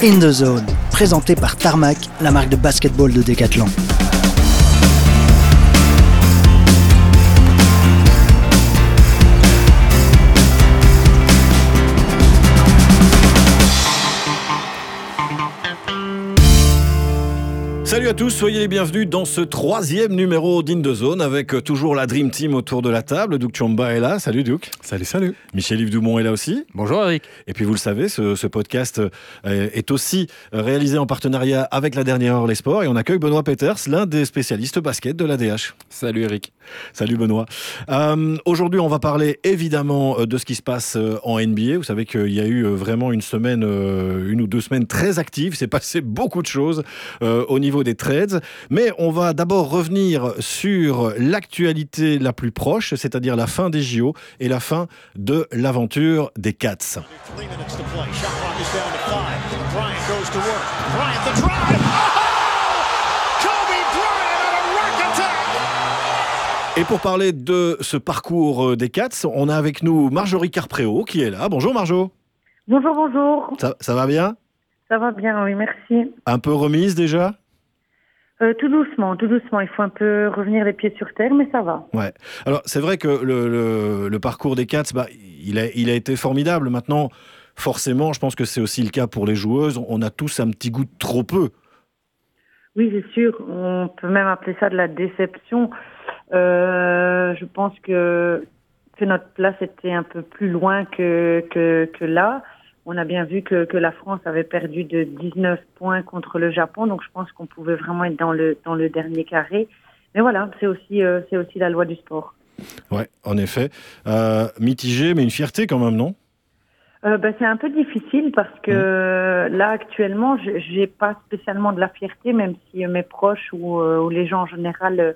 In the Zone, présenté par Tarmac, la marque de basketball de Decathlon. Salut à tous, soyez les bienvenus dans ce troisième numéro d'In the Zone avec euh, toujours la Dream Team autour de la table. Douk Chomba est là. Salut Douk. Salut, salut. Michel-Yves Dumont est là aussi. Bonjour Eric. Et puis vous le savez, ce, ce podcast euh, est aussi réalisé en partenariat avec la dernière heure Les Sports et on accueille Benoît Peters, l'un des spécialistes basket de l'ADH. Salut Eric. Salut Benoît. Euh, Aujourd'hui, on va parler évidemment de ce qui se passe en NBA. Vous savez qu'il y a eu vraiment une semaine, une ou deux semaines très actives. C'est passé beaucoup de choses euh, au niveau des trades. Mais on va d'abord revenir sur l'actualité la plus proche, c'est-à-dire la fin des JO et la fin de l'aventure des Cats. Et pour parler de ce parcours des Cats, on a avec nous Marjorie Carpréau qui est là. Bonjour Marjo. Bonjour, bonjour. Ça, ça va bien? Ça va bien, oui, merci. Un peu remise déjà? Euh, tout doucement, tout doucement. Il faut un peu revenir les pieds sur terre, mais ça va. Ouais. Alors c'est vrai que le, le- le parcours des Cats, bah, il, a, il a été formidable. Maintenant, forcément, je pense que c'est aussi le cas pour les joueuses. On a tous un petit goût de trop peu. Oui, c'est sûr. On peut même appeler ça de la déception. Euh, je pense que, que notre place était un peu plus loin que, que, que là. On a bien vu que, que la France avait perdu de 19 points contre le Japon, donc je pense qu'on pouvait vraiment être dans le, dans le dernier carré. Mais voilà, c'est aussi, euh, c'est aussi la loi du sport. Ouais, en effet. Euh, mitigé, mais une fierté quand même, non? Euh, ben, c'est un peu difficile parce que euh, là actuellement, je- j'ai pas spécialement de la fierté, même si mes proches ou, ou les gens en général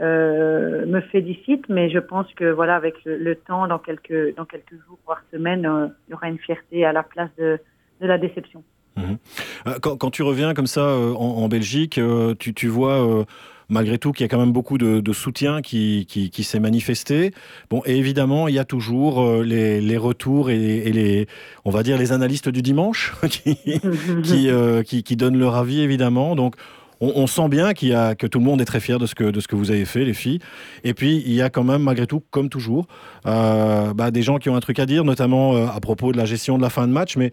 euh, me félicitent. Mais je pense que voilà, avec le, le temps, dans quelques dans quelques jours voire semaines, euh, il y aura une fierté à la place de, de la déception. Euh, quand, quand tu reviens comme ça en, en Belgique, tu, tu vois malgré tout qu'il y a quand même beaucoup de, de soutien qui, qui, qui s'est manifesté. Bon, et évidemment, il y a toujours les, les retours et, et les, on va dire, les analystes du dimanche qui, qui, euh, qui, qui donnent leur avis, évidemment. Donc, on, sent bien qu'il y a, que tout le monde est très fier de ce, que, de ce que vous avez fait, les filles. Et puis, il y a quand même, malgré tout, comme toujours, euh, bah, des gens qui ont un truc à dire, notamment euh, à propos de la gestion de la fin de match. Mais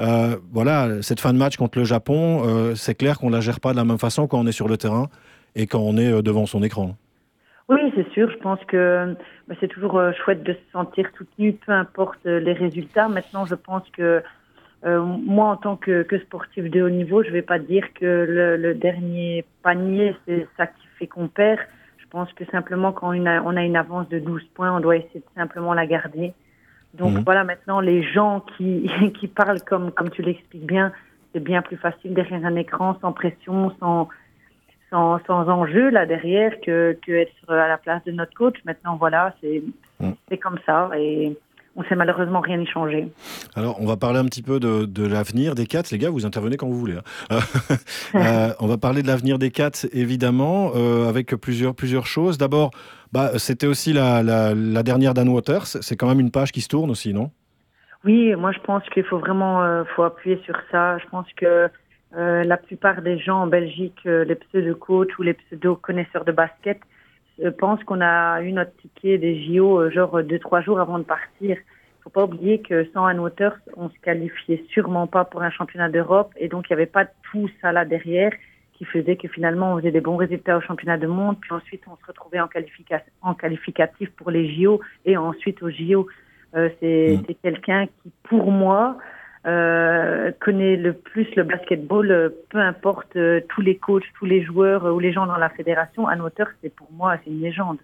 euh, voilà, cette fin de match contre le Japon, c'est clair qu'on la gère pas de la même façon quand on est sur le terrain et quand on est devant son écran. Oui, c'est sûr. Je pense que bah, c'est toujours chouette de se sentir soutenu, peu importe les résultats. Maintenant, je pense que euh, moi, en tant que, que sportif de haut niveau, je vais pas dire que le, le dernier panier, c'est ça qui fait qu'on perd. Je pense que simplement quand on a, on a une avance de 12 points, on doit essayer de simplement la garder. Donc Mhm. voilà, maintenant, les gens qui, qui parlent comme, comme tu l'expliques bien, c'est bien plus facile derrière un écran, sans pression, sans, sans, sans enjeu là derrière que, que être à la place de notre coach. Maintenant, voilà, c'est Mm. c'est comme ça et on sait malheureusement rien y changer. Alors, on va parler un petit peu de, de l'avenir des Cats. Les gars, vous intervenez quand vous voulez. hein. Euh, euh, on va parler de l'avenir des Cats, évidemment, euh, avec plusieurs, plusieurs choses. D'abord, bah, c'était aussi la, la, la dernière Dan Waters. C'est quand même une page qui se tourne aussi, non? Oui, moi je pense qu'il faut vraiment euh, faut appuyer sur ça. Je pense que la plupart des gens en Belgique, les pseudo-coachs ou les pseudo-connaisseurs de basket, euh, pensent qu'on a eu notre ticket des JO euh, genre euh, deux trois jours avant de partir. faut pas oublier que sans Anne Waters, on se qualifiait sûrement pas pour un championnat d'Europe et donc il n'y avait pas tout ça là derrière qui faisait que finalement on faisait des bons résultats au championnat du monde puis ensuite on se retrouvait en, qualifica en qualificatif pour les JO et ensuite aux JO. Euh, c'est Mm. c'est quelqu'un qui, pour moi, euh, connaît le plus le basketball, euh, peu importe euh, tous les coachs, tous les joueurs euh, ou les gens dans la fédération. Anne Waters, c'est pour moi, c'est une légende.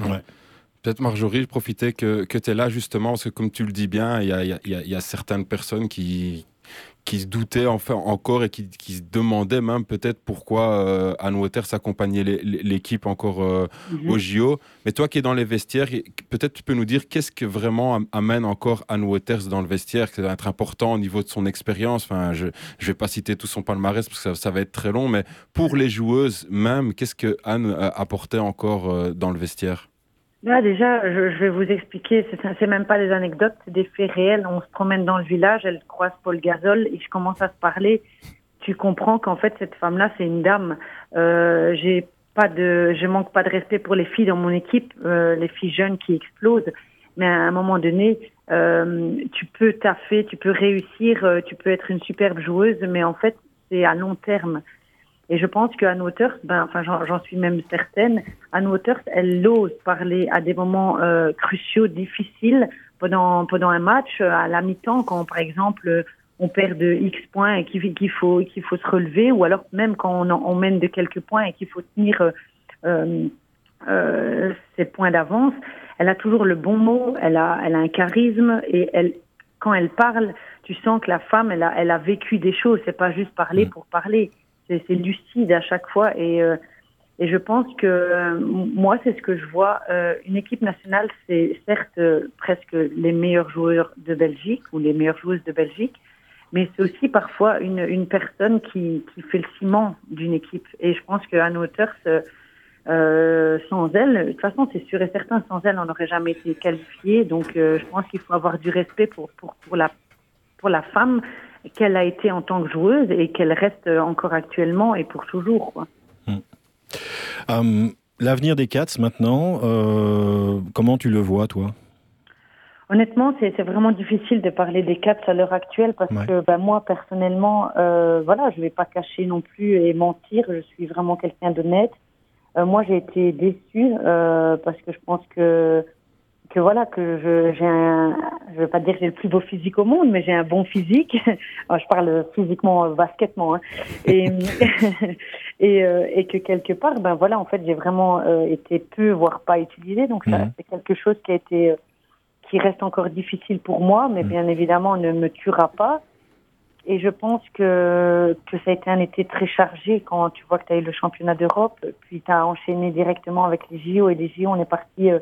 Ouais. Peut-être Marjorie, je profitais que, que tu es là justement, parce que comme tu le dis bien, il y a, y y a certaines personnes qui, qui se doutaient enfin encore et qui, qui se demandaient même peut-être pourquoi euh, Anne Waters accompagnait l'équipe encore euh, Mhm. au JO. Mais toi qui es dans les vestiaires, peut-être tu peux nous dire qu'est-ce que vraiment am- amène encore Anne Waters dans le vestiaire, que ça va être important au niveau de son expérience. Enfin, je ne vais pas citer tout son palmarès parce que ça, ça va être très long, mais pour les joueuses même, qu'est-ce que Anne euh, apportait encore euh, dans le vestiaire? Là, déjà, je, vais vous expliquer, c'est même pas des anecdotes, c'est des faits réels. On se promène dans le village, elle croise Paul Gasol et je commence à se parler. Tu comprends qu'en fait, cette femme-là, c'est une dame. Euh, j'ai pas de, je manque pas de respect pour les filles dans mon équipe, euh, les filles jeunes qui explosent. Mais à un moment donné, euh, tu peux taffer, tu peux réussir, euh, tu peux être une superbe joueuse, mais en fait, c'est à long terme. Et je pense qu'Anne Waters, ben, enfin, j'en suis même certaine, Anne Waters, elle ose parler à des moments euh, cruciaux, difficiles, pendant, pendant un match, euh, à la mi-temps, quand par exemple on perd de X points et qu'il faut, qu'il faut se relever, ou alors même quand on, en- on mène de quelques points et qu'il faut tenir euh, euh, euh, ses points d'avance, elle a toujours le bon mot, elle a, elle a un charisme et elle, quand elle parle, tu sens que la femme, elle a, elle a vécu des choses. C'est pas juste parler Mm. pour parler. C'est lucide à chaque fois et euh, et je pense que euh, moi, c'est ce que je vois. Euh, une équipe nationale, c'est certes presque les meilleurs joueurs de Belgique ou les meilleures joueuses de Belgique, mais c'est aussi parfois une, une personne qui, qui fait le ciment d'une équipe. Et je pense Anne Waters, euh, sans elle, de toute façon, c'est sûr et certain, sans elle, on n'aurait jamais été qualifié. Donc, je pense qu'il faut avoir du respect pour, pour, pour, la, pour la femme qu'elle a été en tant que joueuse et qu'elle reste encore actuellement et pour toujours. Quoi. Euh, L'avenir des Cats maintenant, euh, comment tu le vois, toi? Honnêtement, c'est vraiment difficile de parler des Cats à l'heure actuelle parce Ouais. que ben, moi, personnellement, euh, voilà, je vais pas cacher non plus et mentir. Je suis vraiment quelqu'un d'honnête. Euh, moi, j'ai été déçue euh, parce que je pense que que voilà que je j'ai un je veux pas dire que j'ai le plus beau physique au monde mais j'ai un bon physique Alors, je parle physiquement euh, basketement hein. et et, euh, et que quelque part ben voilà en fait j'ai vraiment euh, été peu voire pas utilisée donc ça Mhm. c'est quelque chose qui a été qui reste encore difficile pour moi mais Mhm. bien évidemment ne me tuera pas et je pense que, que ça a été un été très chargé quand tu vois que tu as eu le championnat d'Europe, puis tu as enchaîné directement avec les JO. Et les JO, on est parti euh,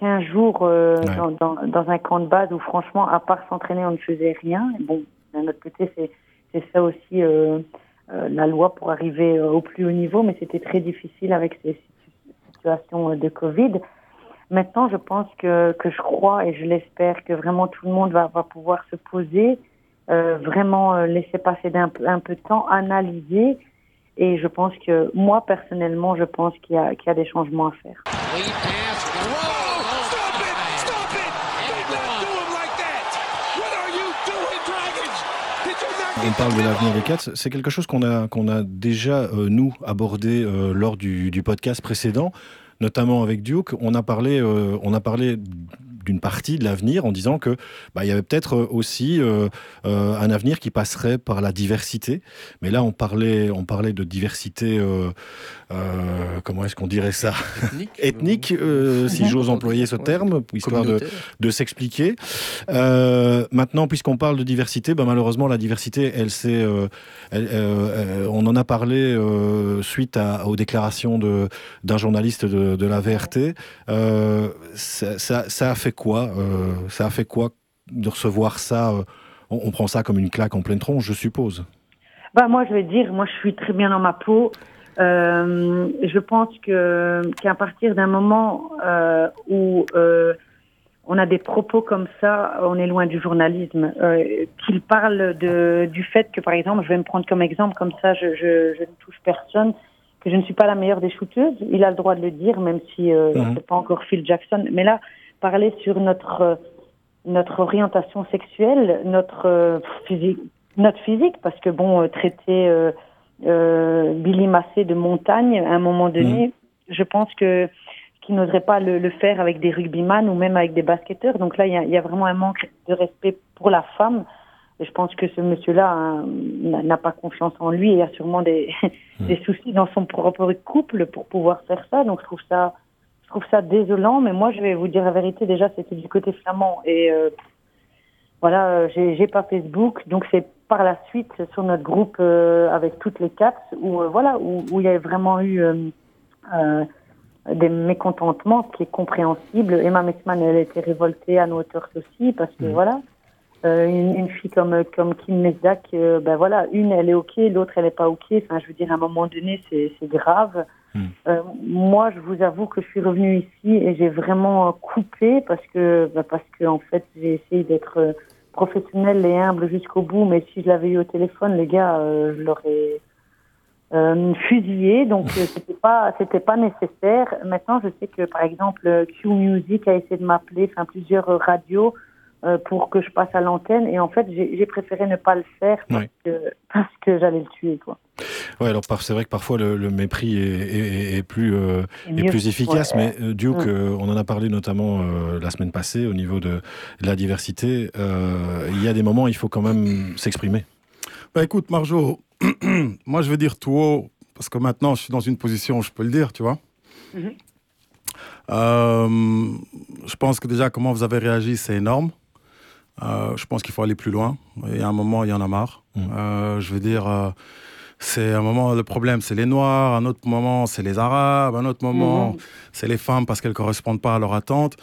15 jours euh, Ouais. dans, dans, dans un camp de base où franchement, à part s'entraîner, on ne faisait rien. Et bon, d'un autre côté, c'est c'est ça aussi euh, euh, la loi pour arriver euh, au plus haut niveau, mais c'était très difficile avec ces situ- situations euh, de Covid. Maintenant, je pense que, que je crois et je l'espère que vraiment tout le monde va, va pouvoir se poser, euh, vraiment euh, laisser passer d'un peu- un peu de temps, analyser. Et je pense que moi, personnellement, je pense qu'il y, a- qu'il y a des changements à faire. On parle de l'avenir des Cats. C'est quelque chose qu'on a, a déjà, euh, nous, abordé euh, lors du, du podcast précédent, notamment avec Duke. On a parlé, euh, on a parlé d'une partie de l'avenir en disant que bah, il y avait peut-être euh, aussi euh, euh, un avenir qui passerait par la diversité. Mais là, on parlait, on parlait de diversité. euh, comment est-ce qu'on dirait ça? Ethnique. Ethnique, si j'ose employer ce terme, histoire de, de s'expliquer. Maintenant, puisqu'on parle de diversité, ben, malheureusement, la diversité, elle, s'est, on en a parlé suite à- aux déclarations de, d'un journaliste de, de la VRT. Ça, ça- ça a fait quoi euh, Ça a fait quoi de recevoir ça euh, on, on prend ça comme une claque en pleine tronche, je suppose. Bah, moi, je vais dire, moi, je suis très bien dans ma peau. Euh, je pense que qu'à partir d'un moment euh, où euh, on a des propos comme ça, on est loin du journalisme. Qu'il parle de, du fait que, par exemple, je vais me prendre comme exemple, comme ça, je, je, je ne touche personne, que je ne suis pas la meilleure des shooteuses. Il a le droit de le dire, même si euh, Mhm. c'est pas encore Phil Jackson. Mais là, parler sur notre euh, notre orientation sexuelle, notre euh, physique, notre physique, parce que bon, euh, traiter euh, euh, Billy Massé de montagne, à un moment donné, je pense que qu'il n'oserait pas le, le faire avec des rugbyman ou même avec des basketteurs. Donc là, il y a, il y a vraiment un manque de respect pour la femme. Et je pense que ce monsieur-là hein, n'a pas confiance en lui et a sûrement des, des soucis dans son propre couple pour pouvoir faire ça. Donc je trouve ça, trouve ça désolant. Mais moi, je vais vous dire la vérité. Déjà, c'était du côté flamand et euh, voilà, euh, j'ai j'ai pas Facebook, donc c'est par la suite sur notre groupe euh, avec toutes les quatre où euh, voilà où, où il y a vraiment eu des mécontentements, ce qui est compréhensible. Emma Mexman, elle était révoltée à nos hauteurs aussi parce que Mhm. voilà. Euh, une, une fille comme comme Kim Mesdak, euh, ben voilà, une elle est ok, l'autre elle est pas ok. Enfin, je veux dire, à un moment donné, c'est grave. Hmm. Euh, moi, je vous avoue que je suis revenue ici et j'ai vraiment coupé parce que, bah, parce que en fait, j'ai essayé d'être professionnelle et humble jusqu'au bout. Mais si je l'avais eu au téléphone, les gars, je l'aurais euh, fusillé. Donc, euh, c'était pas, c'était pas nécessaire. Maintenant, je sais que, par exemple, Q Music a essayé de m'appeler, enfin plusieurs euh, radios euh, pour que je passe à l'antenne. Et en fait, j'ai préféré ne pas le faire parce Ouais. que, parce que j'allais le tuer, quoi. Ouais, alors c'est vrai que parfois le, le mépris est, est- est plus, euh, C'est est mieux. plus efficace, Ouais. mais euh, Duke, Mm. euh, on en a parlé notamment euh, la semaine passée au niveau de, de la diversité. euh, il y a des moments où il faut quand même s'exprimer. Bah écoute, Marjo, moi je veux dire tout haut, parce que maintenant je suis dans une position où je peux le dire, tu vois. Mhm. Euh, je pense que déjà comment vous avez réagi, c'est énorme. Euh, je pense qu'il faut aller plus loin. Il y a un moment, il y en a marre. Mhm. Euh, je veux dire, euh, c'est un moment, le problème, c'est les Noirs. Un autre moment, c'est les Arabes. Un autre moment, Mhm. c'est les femmes parce qu'elles correspondent pas à leur attente.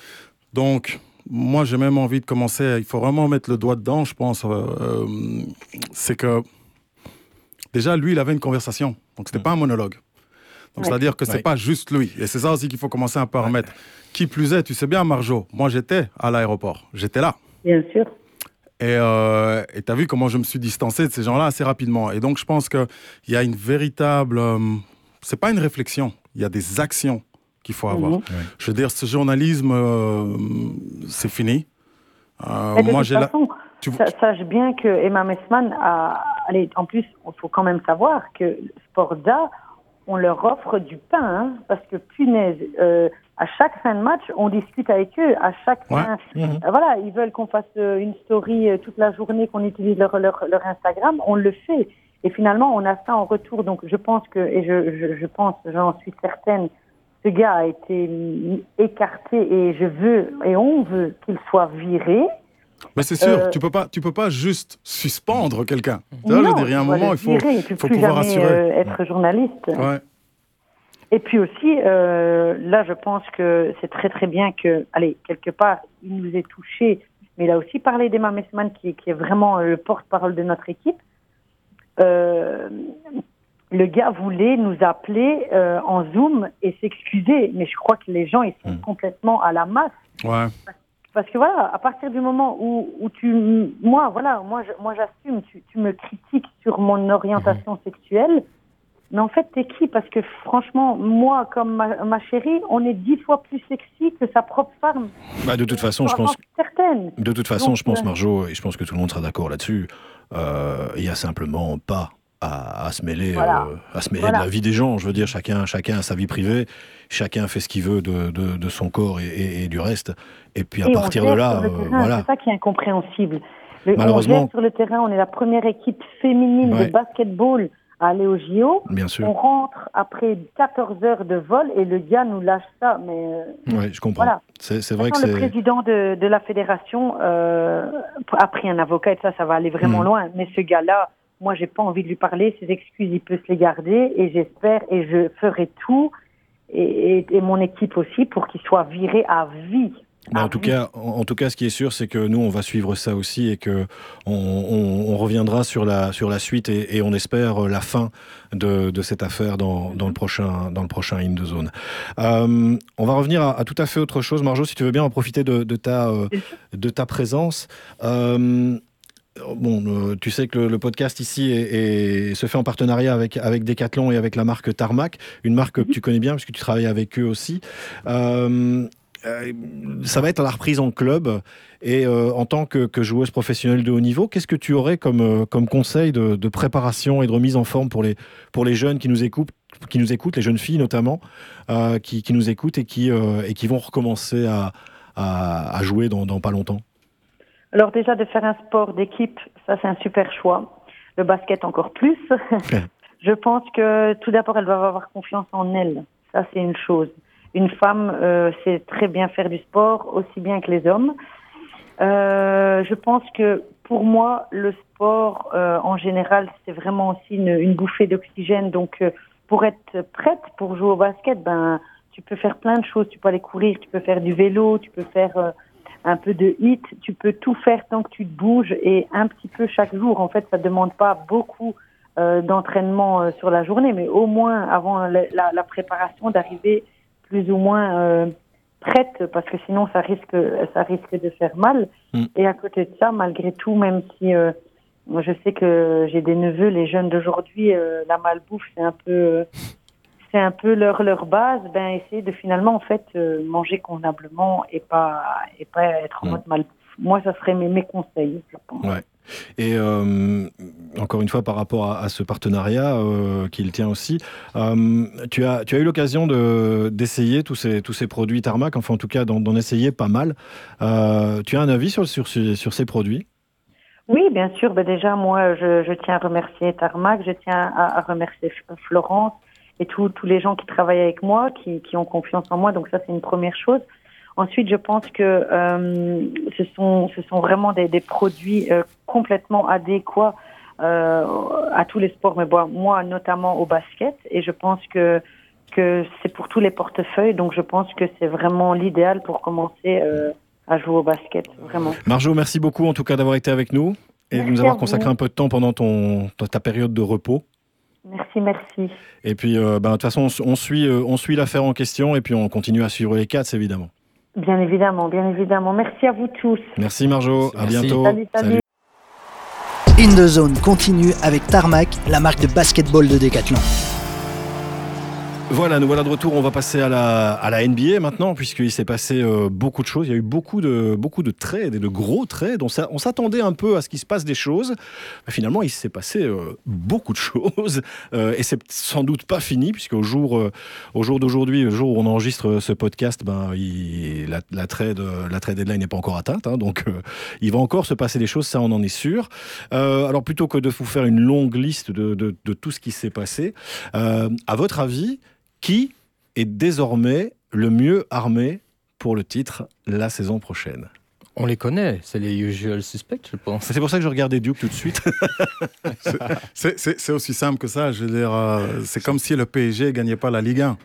Donc, moi, j'ai même envie de commencer. Il faut vraiment mettre le doigt dedans, je pense. euh, euh, c'est que déjà, lui, il avait une conversation. Donc, c'était Mm. pas un monologue. Donc, Ouais. c'est-à-dire que c'est Ouais. pas juste lui. Et c'est ça aussi qu'il faut commencer un peu à remettre. Qui plus est, tu sais bien, Marjo, moi, j'étais à l'aéroport. J'étais là. Bien sûr. Et euh, tu as vu comment je me suis distancé de ces gens-là assez rapidement. Et donc, je pense qu'il y a une véritable. euh, c'est pas une réflexion, il y a des actions qu'il faut avoir. Mhm. Je veux dire, ce journalisme, euh, c'est fini. Euh, moi, j'ai la. Tu... sa- sache bien que Emma Messman a. Allez, en plus, il faut quand même savoir que Sportza, on leur offre du pain, hein, parce que punaise, euh, à chaque fin de match, on discute avec eux. À chaque Ouais. fin, Mhm. Euh, voilà, ils veulent qu'on fasse euh, une story euh, toute la journée, qu'on utilise leur, leur, leur Instagram, on le fait. Et finalement, on a ça en retour. Donc, je pense que, et je, je, je pense, j'en suis certaine, ce gars a été écarté et je veux, et on veut qu'il soit viré. Mais c'est sûr, Euh, tu peux pas, tu peux pas juste suspendre quelqu'un. Tu vois, je veux dire, il y a un moment, il faut, virer, pouvoir assurer. euh, être journaliste. Ouais. Et puis aussi, euh, là, je pense que c'est très très bien que, allez, quelque part, il nous est touché, mais il a aussi parlé d'Emma Messman, qui, qui est vraiment euh, le porte-parole de notre équipe. Euh, le gars voulait nous appeler euh, en Zoom et s'excuser, mais je crois que les gens, ils sont Mm. complètement à la masse. Ouais. Parce que voilà, à partir du moment où, où tu, moi, voilà, moi, je- moi, j'assume, tu, tu me critiques sur mon orientation sexuelle, mais en fait, t'es qui? Parce que franchement, moi, comme ma, ma chérie, on est dix fois plus sexy que sa propre femme. Bah, de toute façon, je pense, certaine. de toute façon, Donc, je pense, euh, Marjo, et je pense que tout le monde sera d'accord là-dessus. euh, il y a simplement pas à, à se mêler, Voilà. euh, à se mêler Voilà. de la vie des gens. Je veux dire, chacun, chacun a sa vie privée, chacun fait ce qu'il veut de, de, de son corps et, et- et du reste. Et puis à Et on partir de là, euh, voilà. C'est ça qui est incompréhensible. Le- on Malheureusement- gère sur le terrain, on est la première équipe féminine Ouais. de basketball à aller au JO. Bien sûr. On rentre après 14 heures de vol et le gars nous lâche ça. Mais euh, Oui, je comprends. Voilà. C'est vrai que le président de, de la fédération euh, a pris un avocat et ça, ça va aller vraiment Mhm. loin. Mais ce gars-là, moi, j'ai pas envie de lui parler. Ses excuses, il peut se les garder et j'espère et je ferai tout et, et- et mon équipe aussi pour qu'il soit viré à vie. Mais À en tout cas, en, tout cas, ce qui est sûr, c'est que nous, on va suivre ça aussi et que on, on- on reviendra sur la sur la suite et, et on espère la fin de, de cette affaire dans, dans le prochain dans le prochain in de zone. Euh, on va revenir à, à tout à fait autre chose, Marjo, si tu veux bien en profiter de, de ta euh, de ta présence. Euh, Bon, euh, tu sais que le, podcast ici est- est- se fait en partenariat avec, avec Decathlon et avec la marque Tarmac, une marque que tu connais bien puisque tu travailles avec eux aussi. Euh, euh, ça va être la reprise en club et euh, en tant que, que joueuse professionnelle de haut niveau, qu'est-ce que tu aurais comme, euh, comme conseil de, de préparation et de remise en forme pour les, pour les jeunes qui nous écoutent, qui nous écoutent les jeunes filles notamment, euh, qui, qui nous écoutent et qui, euh, et qui vont recommencer à, à, à jouer dans, dans pas longtemps? Alors déjà de faire un sport d'équipe, ça c'est un super choix. Le basket encore plus. Je pense que tout d'abord elle doit avoir confiance en elle. Ça c'est une chose. Une femme euh, sait très bien faire du sport aussi bien que les hommes. Euh, je pense que pour moi le sport euh, en général c'est vraiment aussi une, une bouffée d'oxygène. Donc euh, pour être prête pour jouer au basket, ben tu peux faire plein de choses. Tu peux aller courir, tu peux faire du vélo, tu peux faire euh, un peu de hit, tu peux tout faire tant que tu te bouges et un petit peu chaque jour. En fait, ça demande pas beaucoup euh, d'entraînement sur la journée, mais au moins avant la- la préparation d'arriver plus ou moins euh, prête, parce que sinon ça risque, ça risque de faire mal. Mm. Et à côté de ça, malgré tout, même si euh, moi, je sais que j'ai des neveux, les jeunes d'aujourd'hui, euh, la malbouffe, c'est un peu, c'est un peu leur leur base. Ben essayer de finalement en fait euh, manger convenablement et pas et pas être en Mm. mode malbouffe. Moi, ça serait mes, mes conseils, je pense. Ouais. Et euh, encore une fois, par rapport à, à ce partenariat euh, qu'il tient aussi, euh, tu, as, tu as eu l'occasion de- d'essayer tous ces, tous ces produits Tarmac, enfin en tout cas d'en essayer pas mal. Euh, tu as un avis sur, sur, ces- sur ces produits? Oui, bien sûr. Ben déjà, moi, je, je tiens à remercier Tarmac, je tiens à, à remercier Florence et tous tous les gens qui travaillent avec moi, qui, qui ont confiance en moi. Donc ça, c'est une première chose. Ensuite, je pense que euh, ce, sont, ce sont vraiment des, des produits euh, complètement adéquats euh, à tous les sports, mais bon, moi notamment au basket. Et je pense que, que c'est pour tous les portefeuilles. Donc je pense que c'est vraiment l'idéal pour commencer à jouer au basket, vraiment. Marjo, merci beaucoup en tout cas d'avoir été avec nous et de nous avoir consacré un peu de temps pendant ton, ta- période de repos. Merci, merci. Et puis, euh, ben, de toute façon, on, suit, euh, on suit l'affaire en question et puis on continue à suivre les Cats, évidemment. Bien évidemment, bien évidemment. Merci à vous tous. Merci Marjo, à Merci. bientôt. Salut, salut. In the Zone continue avec Tarmac, la marque de basketball de Decathlon. Voilà, nous voilà de retour. On va passer à la, NBA maintenant, puisqu'il s'est passé euh, beaucoup de choses. Il y a eu beaucoup de, beaucoup de trades et de gros trades. On s'a- on s'attendait un peu à ce qu'il se passe des choses. Finalement, il s'est passé euh, beaucoup de choses. Euh, et c'est sans doute pas fini, puisqu'au jour, euh, au jour d'aujourd'hui, le jour où on enregistre ce podcast, ben, la, trade, la trade deadline n'est pas encore atteinte. hein. donc, il va encore se passer des choses, ça, on en est sûr. Alors, plutôt que de vous faire une longue liste de, de- tout ce qui s'est passé, à votre avis, qui est désormais le mieux armé pour le titre la saison prochaine? On les connaît, c'est les usual suspects, je pense. C'est pour ça que je regardais Duke tout de suite. C'est- C'est c'est aussi simple que ça. Je veux dire, euh, c'est comme si le PSG gagnait pas la Ligue 1.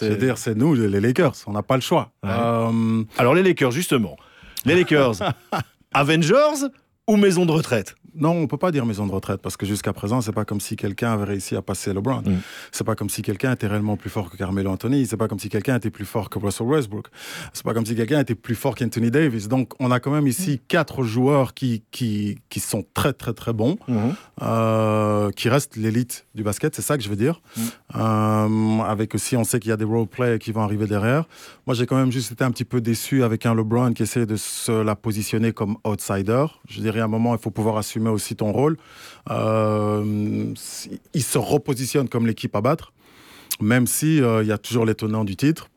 Je veux dire, c'est nous, les Lakers. On n'a pas le choix. Ouais. Euh, Alors les Lakers, justement. Les Lakers, Avengers ou maison de retraite? Non, on peut pas dire maison de retraite parce que jusqu'à présent, c'est pas comme si quelqu'un avait réussi à passer LeBron. Mm. C'est pas comme si quelqu'un était réellement plus fort que Carmelo Anthony. C'est pas comme si quelqu'un était plus fort que Russell Westbrook. C'est pas comme si quelqu'un était plus fort qu'Anthony Davis. Donc, on a quand même ici quatre joueurs qui, qui, qui sont très, très, très bons, euh, qui restent l'élite du basket. C'est ça que je veux dire. Mm. Euh, avec aussi, on sait qu'il y a des role players qui vont arriver derrière. Moi, j'ai quand même juste été un petit peu déçu avec un LeBron qui essaie de se la positionner comme outsider. Je dirais à un moment, il faut pouvoir assumer aussi ton rôle. Euh, il se repositionne comme l'équipe à battre, même si euh, il y a toujours les tenants du titre.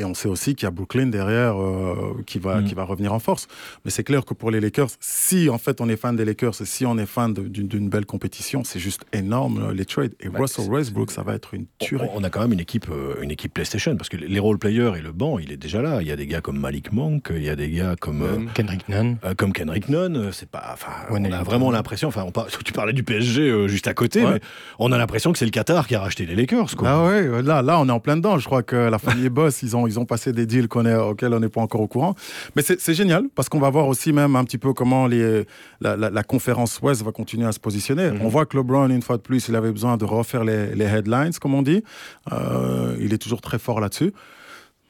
Et on sait aussi qu'il y a Brooklyn derrière euh, qui, va, Mm. qui va revenir en force. Mais c'est clair que pour les Lakers, si en fait on est fan des Lakers et si on est fan d'une belle compétition, c'est juste énorme euh, les trades. Et Bah, Russell Westbrook, ça va être une tuerie. On a quand même une équipe, euh, une équipe PlayStation, parce que les role players et le banc, il est déjà là. Il y a des gars comme Malik Monk, il y a des gars comme, euh, Nunn. Kendrick Nunn. euh, comme Kendrick Nunn. C'est pas, enfin, Wayne on a vraiment l'impression. Enfin, on par- tu parlais du PSG euh, juste à côté, Ouais. mais on a l'impression que c'est le Qatar qui a racheté les Lakers. Quoi. Ah ouais, là, là, on est en plein dedans. Je crois que la famille Boss, ils ont, ils ont passé des deals qu'on est, auxquels on n'est pas encore au courant. Mais c'est génial parce qu'on va voir aussi même un petit peu comment les, la, la- la conférence Ouest va continuer à se positionner. Mhm. On voit que LeBron, une fois de plus, il avait besoin de refaire les, les headlines, comme on dit. Euh, il est toujours très fort là-dessus.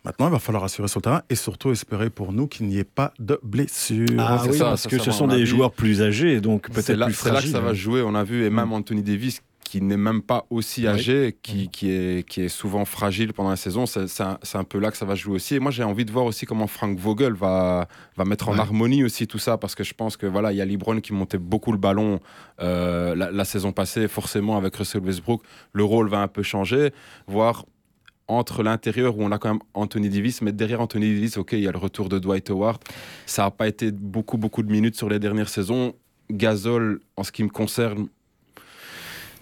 Maintenant, il va falloir assurer sur le terrain et surtout espérer pour nous qu'il n'y ait pas de blessures. Ah c'est oui, ça, parce que ça, ce sont des joueurs plus âgés, donc C'est peut-être c'est là que ça va jouer. On a vu, et même Anthony Davis, qui n'est même pas aussi Oui. âgé, qui, qui, est, qui est souvent fragile pendant la saison, c'est c'est un, un peu là que ça va jouer aussi. Et moi, j'ai envie de voir aussi comment Frank Vogel va, va mettre en Ouais. harmonie aussi tout ça, parce que je pense que voilà, il y a LeBron qui montait beaucoup le ballon euh, la, la saison passée, forcément avec Russell Westbrook, le rôle va un peu changer, voire entre l'intérieur où on a quand même Anthony Davis, mais derrière Anthony Davis, ok, il y a le retour de Dwight Howard. Ça n'a pas été beaucoup, beaucoup de minutes sur les dernières saisons. Gasol, en ce qui me concerne,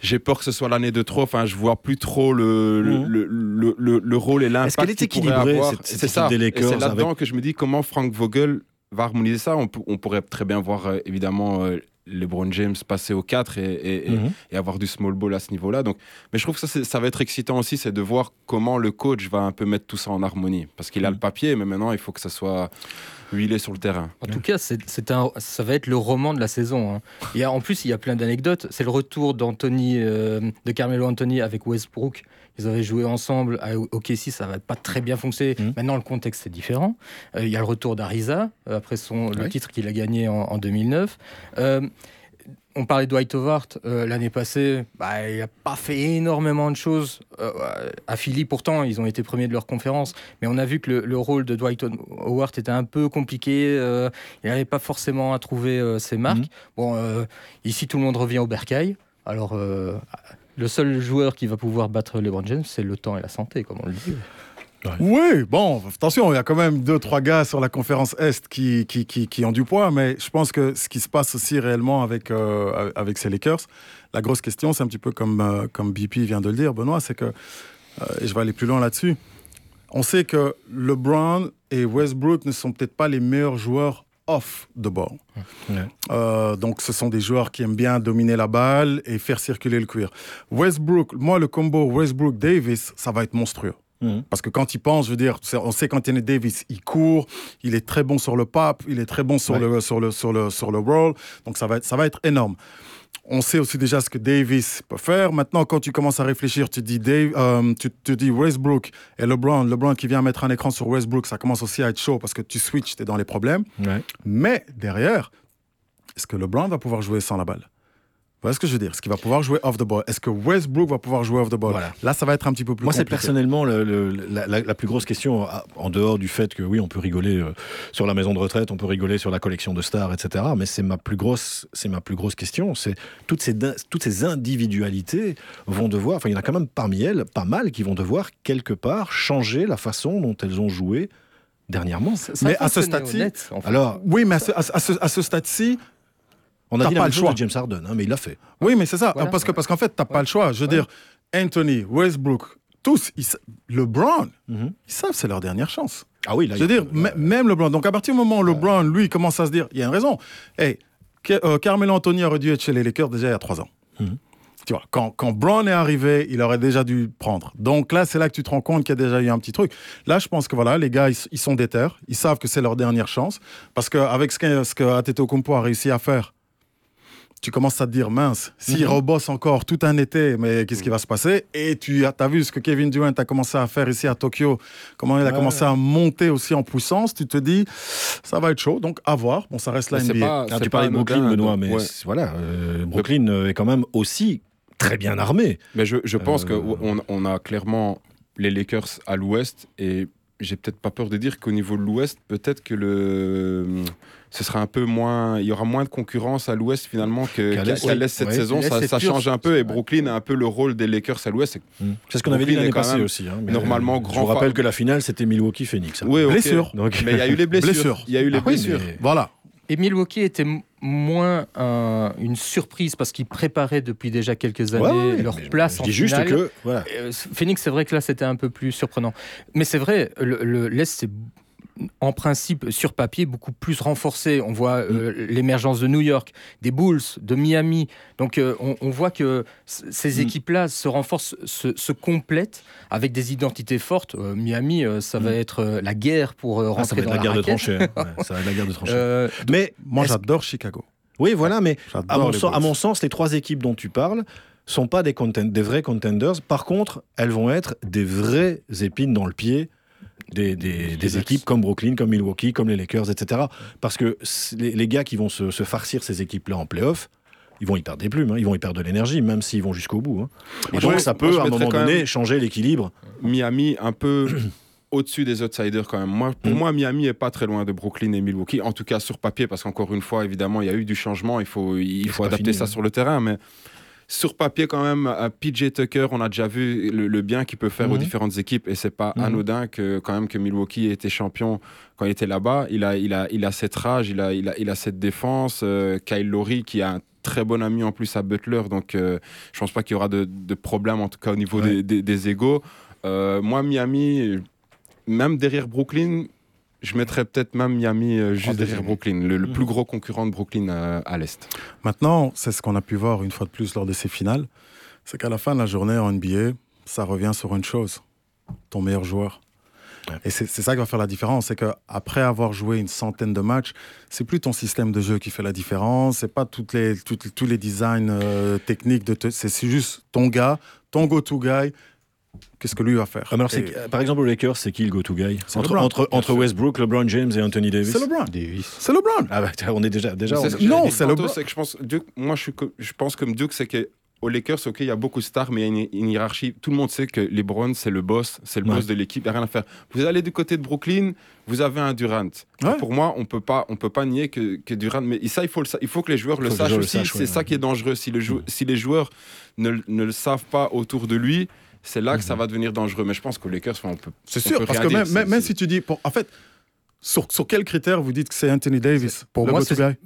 j'ai peur que ce soit l'année de trop. Enfin, je vois plus trop le, le, Mhm. le, le- le- le rôle et l'impact. Est-ce qu'elle est équilibrée, C'est ça. c'est là-dedans avec- que je me dis comment Frank Vogel va harmoniser ça. On, pourrait très bien voir euh, évidemment euh, LeBron James passer au 4 et, et- et- Mhm. et avoir du small ball à ce niveau-là. Donc, mais je trouve que ça, ça va être excitant aussi, c'est de voir comment le coach va un peu mettre tout ça en harmonie. Parce qu'il a Mhm. le papier, mais maintenant il faut que ça soit lui, il est sur le terrain. En tout cas, c'est c'est un, ça va être le roman de la saison. hein. Et en plus, il y a plein d'anecdotes. C'est le retour d'Anthony, euh, de Carmelo Anthony avec Westbrook. Ils avaient joué ensemble à OKC, ça va pas très bien fonctionner. Mhm. Maintenant, le contexte est différent. Euh, il y a le retour d'Ariza euh, après son le titre qu'il a gagné en, en 2009. Euh, on parlait de Dwight Howard euh, l'année passée. Bah, il n'a pas fait énormément de choses euh, à Philly. Pourtant, ils ont été premiers de leur conférence. Mais on a vu que le, le rôle de Dwight Howard était un peu compliqué. euh, il n'avait pas forcément à trouver euh, ses marques. Mhm. Bon, ici, tout le monde revient au bercail. Alors, le seul joueur qui va pouvoir battre LeBron James, c'est le temps et la santé, comme on le dit. Oui, bon, attention, il y a quand même deux, trois gars sur la conférence Est qui, qui, qui, qui ont du poids, mais je pense que ce qui se passe aussi réellement avec, euh, avec ces Lakers, la grosse question, c'est un petit peu comme, euh, comme BP vient de le dire, Benoît, c'est que, euh, et je vais aller plus loin là-dessus, on sait que LeBron et Westbrook ne sont peut-être pas les meilleurs joueurs off the ball. Ouais. Donc, ce sont des joueurs qui aiment bien dominer la balle et faire circuler le cuir. Westbrook, moi, le combo Westbrook-Davis, ça va être monstrueux. Mhm. Parce que quand il pense, je veux dire, on sait qu'Anthony Davis, il court, il est très bon sur le pop, il est très bon sur, Ouais. le, sur, le, sur, le, sur le roll, donc ça va, être, ça va être énorme. On sait aussi déjà ce que Davis peut faire. Maintenant, quand tu commences à réfléchir, tu dis, Dave, euh, tu te dis Westbrook et LeBron, LeBron qui vient mettre un écran sur Westbrook, ça commence aussi à être chaud parce que tu switches, tu es dans les problèmes. Ouais. Mais derrière, est-ce que LeBron va pouvoir jouer sans la balle? Voyez ce que je veux dire Est-ce qu'il va pouvoir jouer off the ball? Est-ce que Westbrook va pouvoir jouer off the ball? Voilà. Là, ça va être un petit peu plus Moi, c'est personnellement le- le- la, plus grosse question, à- en dehors du fait que oui, on peut rigoler euh, sur la maison de retraite, on peut rigoler sur la collection de stars, etc. Mais c'est ma plus grosse, c'est ma plus grosse question. C'est toutes ces toutes ces individualités vont devoir, enfin, il y en a quand même parmi elles pas mal qui vont devoir quelque part changer la façon dont elles ont joué dernièrement. Ça- ça Mais à ce stade-ci- en fait. Alors, Oui, mais à ce, à ce- à ce- à ce stade-ci, on a T'as dit la pas même le chose choix. de James Harden, hein, mais il l'a fait. oui, mais c'est ça. Voilà. parce que parce qu'en fait, t'as pas Ouais. le choix. Je veux Ouais. dire, Anthony, Westbrook, tous, ils LeBron, Mhm. ils savent c'est leur dernière chance. Ah oui, là, Je veux dire, même LeBron. Donc à partir du moment où LeBron, lui, commence à se dire, il y a une raison. Hey, Ke- euh, Carmelo Anthony aurait dû être chez les Lakers déjà il y a trois ans. Mhm. Tu vois, quand, quand Brown est arrivé, il aurait déjà dû prendre. Donc là, c'est là que tu te rends compte qu'il y a déjà eu un petit truc. Là, je pense que voilà, les gars, ils, ils sont déter. Ils savent que c'est leur dernière chance. Parce qu'avec ce que, ce que Antetokounmpo a réussi à faire, tu commences à te dire, mince, s'il Mhm. rebosse encore tout un été, mais qu'est-ce qui va se passer? Et tu as, as vu ce que Kevin Durant a commencé à faire ici à Tokyo, comment il a Ouais. commencé à monter aussi en puissance, tu te dis, ça va être chaud. Donc, à voir. Bon, ça reste la NBA. pas- Ah, tu parlais de Brooklyn, anodin, Benoît, donc, mais ouais. voilà, euh, Brooklyn euh, est quand même aussi très bien armé. Mais je, je pense Euh, qu'on on a clairement les Lakers à l'ouest et j'ai peut-être pas peur de dire qu'au niveau de l'ouest, peut-être que le ce sera un peu moins, il y aura moins de concurrence à l'ouest finalement que- Qu'à l'est, qu'à oui. l'est cette Ouais. saison. L'Est, Ça, change un peu et. Brooklyn a un peu le rôle des Lakers à l'ouest. C'est- C'est ce qu'on avait dit l'année passée aussi. hein, mais, normalement euh, grand Je vous rappelle fa- que la finale, c'était Milwaukee-Phoenix. hein. Oui. Blessure. Donc, Mais il y a eu les blessures. Blessure. Il y a eu les Ah oui, blessures. mais- Voilà. Et Milwaukee était m- moins un- une surprise parce qu'ils préparaient depuis déjà quelques années Ouais, ouais, leur place je en dis juste finale. que voilà. Euh, Phoenix, c'est vrai que là, c'était un peu plus surprenant. Mais c'est vrai, le, le- l'Est, c'est en principe, sur papier, beaucoup plus renforcé. On voit euh, Mm. l'émergence de New York, des Bulls, de Miami. Donc, euh, on, on voit que ces Mm. équipes-là se renforcent, se, se complètent avec des identités fortes. Euh, Miami, euh, ça va Mm. être euh, la guerre pour euh, Ah, ça rentrer va être dans la guerre de raquette. tranchées. hein. Ouais, ça va être la guerre de tranchées. Euh, mais Moi, j'adore Chicago. oui, voilà, mais à mon, sens, à Bulls. mon sens, les trois équipes dont tu parles sont pas des vrais contenders. Par contre, elles vont être des vraies épines dans le pied des, des- des Bucks. équipes comme Brooklyn, comme Milwaukee, comme les Lakers, etc. Parce que les, les gars qui vont se, se farcir ces équipes-là en playoff, ils vont y perdre des plumes, hein. ils vont y perdre de l'énergie, même s'ils vont jusqu'au bout. hein. Et donc, ça peut, à un moment donné, changer l'équilibre. Miami un peu au-dessus des outsiders quand même. Moi, pour Mm. moi, Miami est pas très loin de Brooklyn et Milwaukee, en tout cas sur papier, parce qu'encore une fois, évidemment, il y a eu du changement, il faut, il faut adapter fini, ça hein. sur le terrain, mais sur papier quand même, à PJ Tucker, on a déjà vu le, le bien qu'il peut faire aux Mhm. différentes équipes, et c'est pas Mhm. anodin que quand même que Milwaukee ait été champion quand il était là-bas. Il a, il a, il a cette rage, il a, il a, il a cette défense. euh, Kyle Lowry qui a un très bon ami en plus à Butler, donc euh, je pense pas qu'il y aura de, de problème en tout cas au niveau Ouais. des, des, des égaux. Euh, moi, Miami, même derrière Brooklyn, je mettrais peut-être même Miami euh, juste derrière. Brooklyn, le, le Mhm. plus gros concurrent de Brooklyn euh, à l'Est. Maintenant, c'est ce qu'on a pu voir une fois de plus lors de ces finales, c'est qu'à la fin de la journée en NBA, ça revient sur une chose ton meilleur joueur. Et c'est ça qui va faire la différence, c'est qu'après avoir joué une centaine de matchs, c'est plus ton système de jeu qui fait la différence, c'est pas toutes les, toutes- tous les designs euh, techniques, de te- c'est c'est juste ton gars, ton go-to guy, qu'est-ce que lui va faire? Ah, alors, Et par exemple, aux Lakers, c'est qui le go-to guy? Entre, LeBron, entre. Westbrook, LeBron James et Anthony Davis C'est LeBron. Davis. C'est LeBron. Ah bah, on est déjà. déjà on- Non, c'est tantôt, le- c'est que je pense, Duke, moi je, suis co- je pense comme Duke, c'est que aux Lakers, ok, il y a beaucoup de stars, mais il y a une, une hiérarchie. Tout le monde sait que LeBron, c'est le boss, c'est le Ouais. boss de l'équipe, il n'y a rien à faire. Vous allez du côté de Brooklyn, vous avez un Durant. Ouais. Pour moi, on peut pas, on peut pas nier que, que Durant, mais ça, il faut, le il faut que les joueurs le sachent aussi. C'est ouais, ça ouais. qui est dangereux. Si, le jou- si les joueurs ne le savent pas autour de lui, c'est là que ça va devenir dangereux. Mais je pense qu'aux Lakers, on peut. C'est sûr, peut parce que même, même, si tu dis, pour- en fait, sur, sur quels critères vous dites que c'est Anthony Davis Pour moi,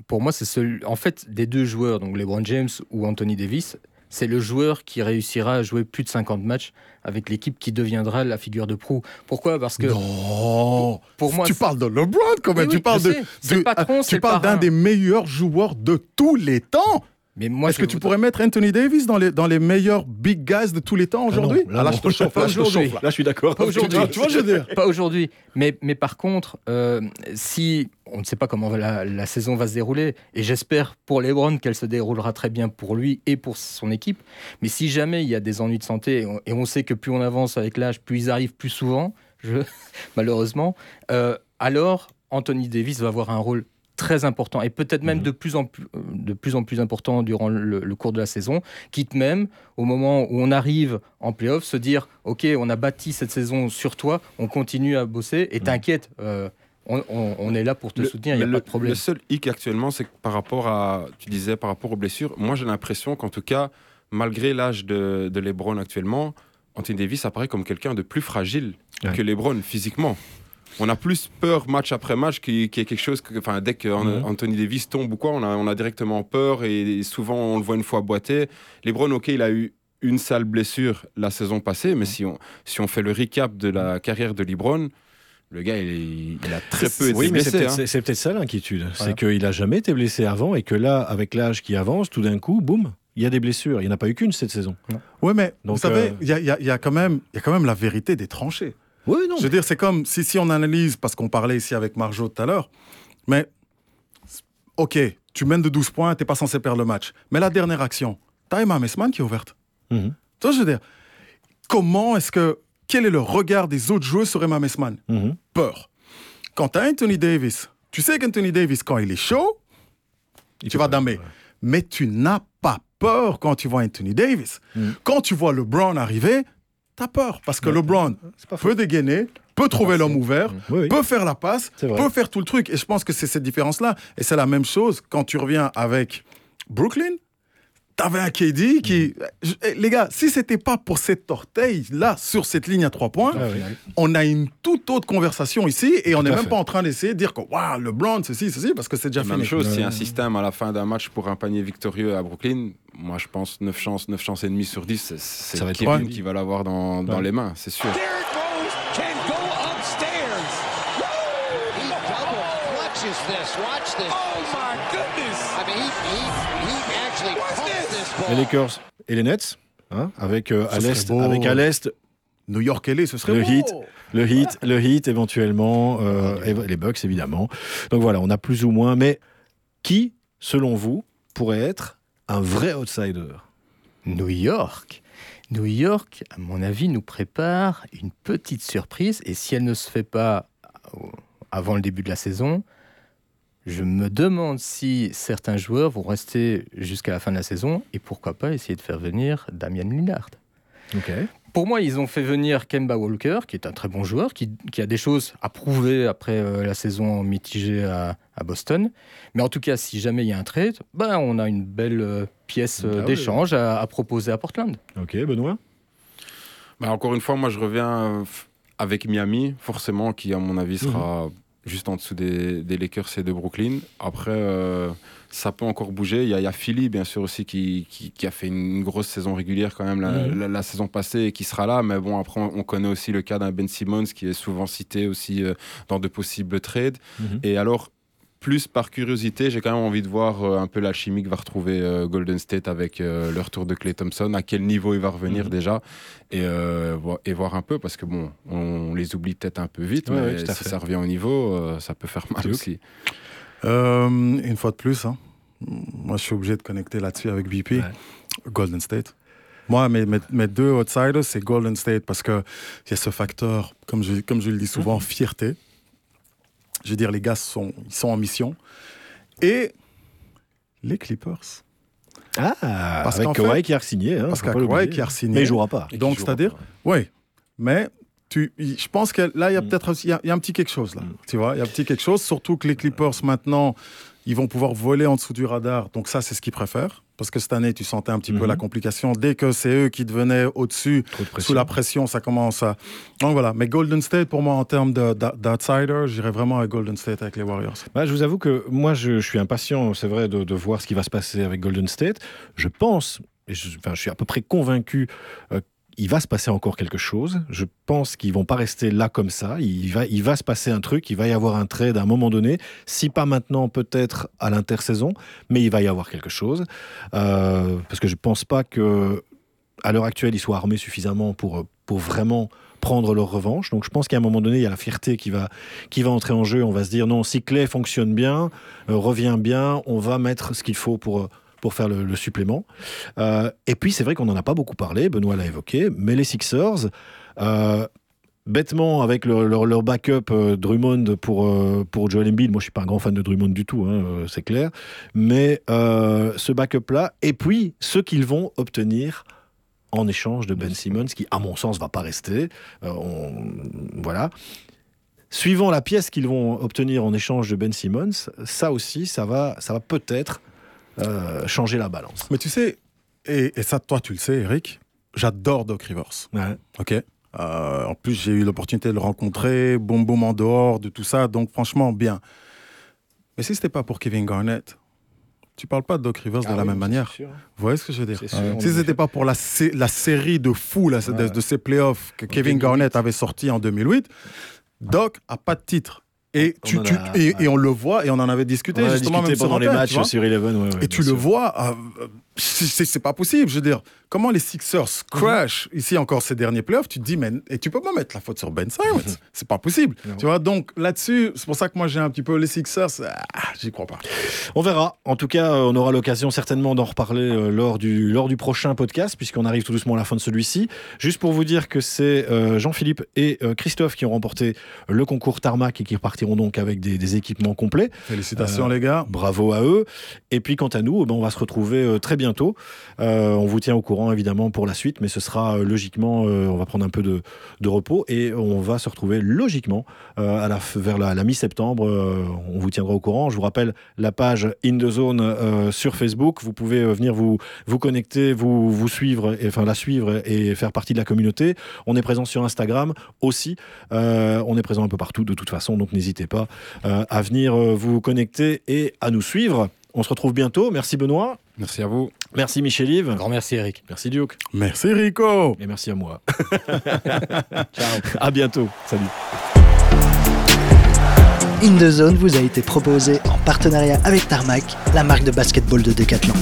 Pour moi, c'est celui. En fait, des deux joueurs, donc LeBron James ou Anthony Davis, c'est le joueur qui réussira à jouer plus de 50 matchs avec l'équipe qui deviendra la figure de proue. Pourquoi? Parce que Non pour moi, Tu parles de LeBron quand même, Oui, oui, tu parles de, de- patron, c'est tu le parles d'un des meilleurs joueurs de tous les temps. Mais moi, Est-ce que tu pourrais mettre Anthony Davis dans les, dans les meilleurs big guys de tous les temps aujourd'hui Ah non, là, Ah, là, non. je te chauffe, là, je te Aujourd'hui. chauffe, là. Là, je suis d'accord. Pas aujourd'hui. Tu vois, je veux dire. Pas aujourd'hui. Mais, mais par contre, euh, si on ne sait pas comment la, la saison va se dérouler, et j'espère pour LeBron qu'elle se déroulera très bien pour lui et pour son équipe, mais si jamais il y a des ennuis de santé, et on, et on sait que plus on avance avec l'âge, plus ils arrivent plus souvent, je, malheureusement, euh, alors Anthony Davis va avoir un rôle très important et peut-être même Mhm. de, plus en plus, euh, de plus en plus important durant le, le cours de la saison, quitte même au moment où on arrive en playoff se dire ok on a bâti cette saison sur toi, on continue à bosser et t'inquiète, euh, on, on- on est là pour te Le- soutenir, il n'y a mais pas le, de problème. Le seul hic actuellement, c'est que par rapport à, tu disais, par rapport aux blessures, moi j'ai l'impression qu'en tout cas, malgré l'âge de, de LeBron actuellement, Anthony Davis apparaît comme quelqu'un de plus fragile Ouais. que LeBron physiquement. On a plus peur match après match qu'il qu'il y ait quelque chose que, enfin, dès que Mhm. Anthony Davis tombe ou quoi, on a, on a directement peur et souvent on le voit une fois boiter. LeBron, ok, il a eu une sale blessure la saison passée, mais si on, si on fait le recap de la carrière de LeBron, le gars, il, il a très peu été Oui, mais c'est blessé. peut-être hein. c'est- c'est peut-être ça l'inquiétude. Voilà. C'est qu'il n'a jamais été blessé avant et que là, avec l'âge qui avance, tout d'un coup, boum, il y a des blessures. Il n'y en a pas eu qu'une cette saison. Ouais, mais Donc, vous savez, y y il y a quand même la vérité des tranchées. Oui, non. Je veux dire, c'est comme si, si on analyse, parce qu'on parlait ici avec Marjo tout à l'heure, mais ok, tu mènes de 12 points, t'es pas censé perdre le match. Mais la dernière action, t'as Emma Messman qui est ouverte. Vois, je veux dire, comment est-ce que. Quel est le regard des autres joueurs sur Emma Messman? Mhm. Peur. Quand t'as Anthony Davis, tu sais qu'Anthony Davis, quand il est chaud, Il tu vas damer. Mais tu n'as pas peur quand tu vois Anthony Davis. Mhm. Quand tu vois LeBron arriver, t'as peur. Parce que Ouais. LeBron peut dégainer, peut trouver l'homme ouvert, Oui, oui. peut faire la passe, peut faire tout le truc. Et je pense que c'est cette différence-là. Et c'est la même chose quand tu reviens avec Brooklyn. T'avais un KD qui. Je- eh, les gars, si c'était pas pour cet orteil-là, sur cette ligne à trois points, Ah oui. on a une toute autre conversation ici et on n'est même fait. pas en train d'essayer de dire que waouh, LeBron, ceci, ceci, parce que c'est déjà Même fini. chose, s'il y a un système à la fin d'un match pour un panier victorieux à Brooklyn, moi je pense 9 chances, 9 chances et demie sur 10, c'est- c'est Ça va être Kevin qui va l'avoir dans, dans Ouais. les mains, c'est sûr. Double clutches this? Watch this. Oh my goodness. I mean, he, he, he actually What's pumped this? this Les. Lakers et les Nets, hein, avec euh, à l'est, avec à l'est New York LA, ce serait Le beau. hit. le Heat, le Heat éventuellement, euh, et les Bucks évidemment. Donc voilà, on a plus ou moins. Mais qui, selon vous, pourrait être un vrai outsider? New York. New York, à mon avis, nous prépare une petite surprise. Et si elle ne se fait pas euh, avant le début de la saison, je me demande si certains joueurs vont rester jusqu'à la fin de la saison et pourquoi pas essayer de faire venir Damian Lillard. Pour moi, ils ont fait venir Kemba Walker, qui est un très bon joueur, qui, qui a des choses à prouver après euh, la saison mitigée à, à Boston. Mais en tout cas, si jamais il y a un trade, ben, on a une belle euh, pièce euh, Ah oui. d'échange à, à proposer à Portland. Ok, Benoît? Bah, encore une fois, moi je reviens avec Miami, forcément, qui à mon avis sera juste en dessous des, des Lakers et de Brooklyn. Après, euh, ça peut encore bouger. Il y, a- il y a Philly, bien sûr, aussi, qui, qui, qui a fait une grosse saison régulière quand même la, Mhm. la- la saison passée et qui sera là. Mais bon, après, on on connaît aussi le cas d'un Ben Simmons qui est souvent cité aussi euh, dans de possibles trades. Mhm. Et alors, plus par curiosité, j'ai quand même envie de voir euh, un peu la chimie que va retrouver euh, Golden State avec euh, le retour de Clay Thompson, à quel niveau il va revenir Mhm. déjà, et, euh, et voir un peu, parce que bon, on les oublie peut-être un peu vite, Ouais, mais si ça revient au niveau, ça peut faire mal aussi. Une fois de plus, hein, moi je suis obligé de connecter là-dessus avec BP. Ouais. Golden State. Moi, mes, mes, mes deux outsiders, c'est Golden State parce qu'il y a ce facteur, comme je, comme je le dis souvent, fierté. Je veux dire, les gars sont, ils sont en mission. Et les Clippers. Ah, Parce avec qu'en Kawhi fait- qui a signé. Hein, parce qui a signé. Mais il jouera pas. Donc, c'est-à-dire, oui, mais tu, je pense que là, il y a Mm. peut-être il y, y a un petit quelque chose là. Mm. Tu vois, il y a un petit quelque chose, surtout que les Clippers maintenant, ils vont pouvoir voler en dessous du radar. Donc ça, c'est ce qu'ils préfèrent. Parce que cette année, tu sentais un petit peu Mhm. la complication. Dès que c'est eux qui devenaient au-dessus, de sous la pression, ça commence à. Donc voilà. Mais Golden State, pour moi, en termes d'outsider, j'irais vraiment avec Golden State avec les Warriors. Bah, je vous avoue que moi, je, je suis impatient, c'est vrai, de, de voir ce qui va se passer avec Golden State. Je pense, et je, enfin, je suis à peu près convaincu, euh, il va se passer encore quelque chose. Je pense qu'ils vont pas rester là comme ça. Il va, il va se passer un truc, il va y avoir un trade à un moment donné. Si pas maintenant, peut-être à l'intersaison, mais il va y avoir quelque chose. Euh, parce que je pense pas que à l'heure actuelle, ils soient armés suffisamment pour, pour vraiment prendre leur revanche. Donc je pense qu'à un moment donné, il y a la fierté qui va, qui va entrer en jeu. On va se dire non, si Clay fonctionne bien, euh, revient bien, on va mettre ce qu'il faut pour, pour faire le, supplément. Euh, et puis c'est vrai qu'on n'en a pas beaucoup parlé, Benoît l'a évoqué, mais les Sixers, euh, bêtement avec leur, leur- backup euh, Drummond pour, pour Joel Embiid, moi je suis pas un grand fan de Drummond du tout, hein, c'est clair, mais ce backup-là, et puis ce qu'ils vont obtenir en échange de Ben Simmons, qui à mon sens va pas rester. Voilà. Suivant la pièce qu'ils vont obtenir en échange de Ben Simmons, ça aussi, ça va, ça va peut-être euh, changer la balance. Mais tu sais, et, et ça, toi, tu le sais, Eric, j'adore Doc Rivers. Ouais. Ok. Euh, en plus, j'ai eu l'opportunité de le rencontrer, boum boum en dehors, de tout ça, donc franchement, bien. Mais si c'était pas pour Kevin Garnett, tu parles pas de Doc Rivers Ah de la même manière. Vous voyez ce que je veux dire? Sûr, on Si est- c'était pas pour la, sé- la série de fous là, de, Ouais. de ces playoffs que Kevin 2008. Garnett avait sorti en 2008, Doc a pas de titre. Et, On tu, tu- a- et, ouais. et on le voit, et on en avait discuté On justement discuté même pendant les matchs sur Eleven. ouais, ouais, Et tu bien le sûr. vois, euh, c'est pas possible. Je veux dire, comment les Sixers crash ici encore ces derniers playoffs, tu te dis, mais et tu peux pas mettre la faute sur Ben Simmons. C'est pas possible. Tu vois, donc là-dessus, c'est pour ça que moi j'ai un petit peu les Sixers, ah, j'y crois pas. On verra. En tout cas, on aura l'occasion certainement d'en reparler euh, lors, du, lors du prochain podcast, puisqu'on arrive tout doucement à la fin de celui-ci. Juste pour vous dire que c'est euh, Jean-Philippe et euh, Christophe qui ont remporté le concours Tarmac et qui repartiront donc avec des, des équipements complets. Félicitations Euh, les gars. Bravo à eux. Et puis quant à nous, eh ben, on va se retrouver très bientôt. Euh, on vous tient au courant évidemment pour la suite, mais ce sera euh, logiquement, euh, on va prendre un peu de, repos et on va se retrouver logiquement à la, vers la, mi-septembre. On vous tiendra au courant. Je vous rappelle la page In the Zone sur Facebook. Vous pouvez venir vous, vous connecter, vous, vous suivre, et, enfin la suivre et faire partie de la communauté. On est présent sur Instagram aussi. On est présent un peu partout de toute façon, donc n'hésitez pas à venir vous connecter et à nous suivre. On se retrouve bientôt. Merci Benoît. Merci à vous. Merci Michel-Yves. Grand merci Eric. Merci Duke. Merci Rico. Et merci à moi. Ciao. À bientôt. Salut. In the Zone vous a été proposé en partenariat avec Tarmac, la marque de basketball de Decathlon.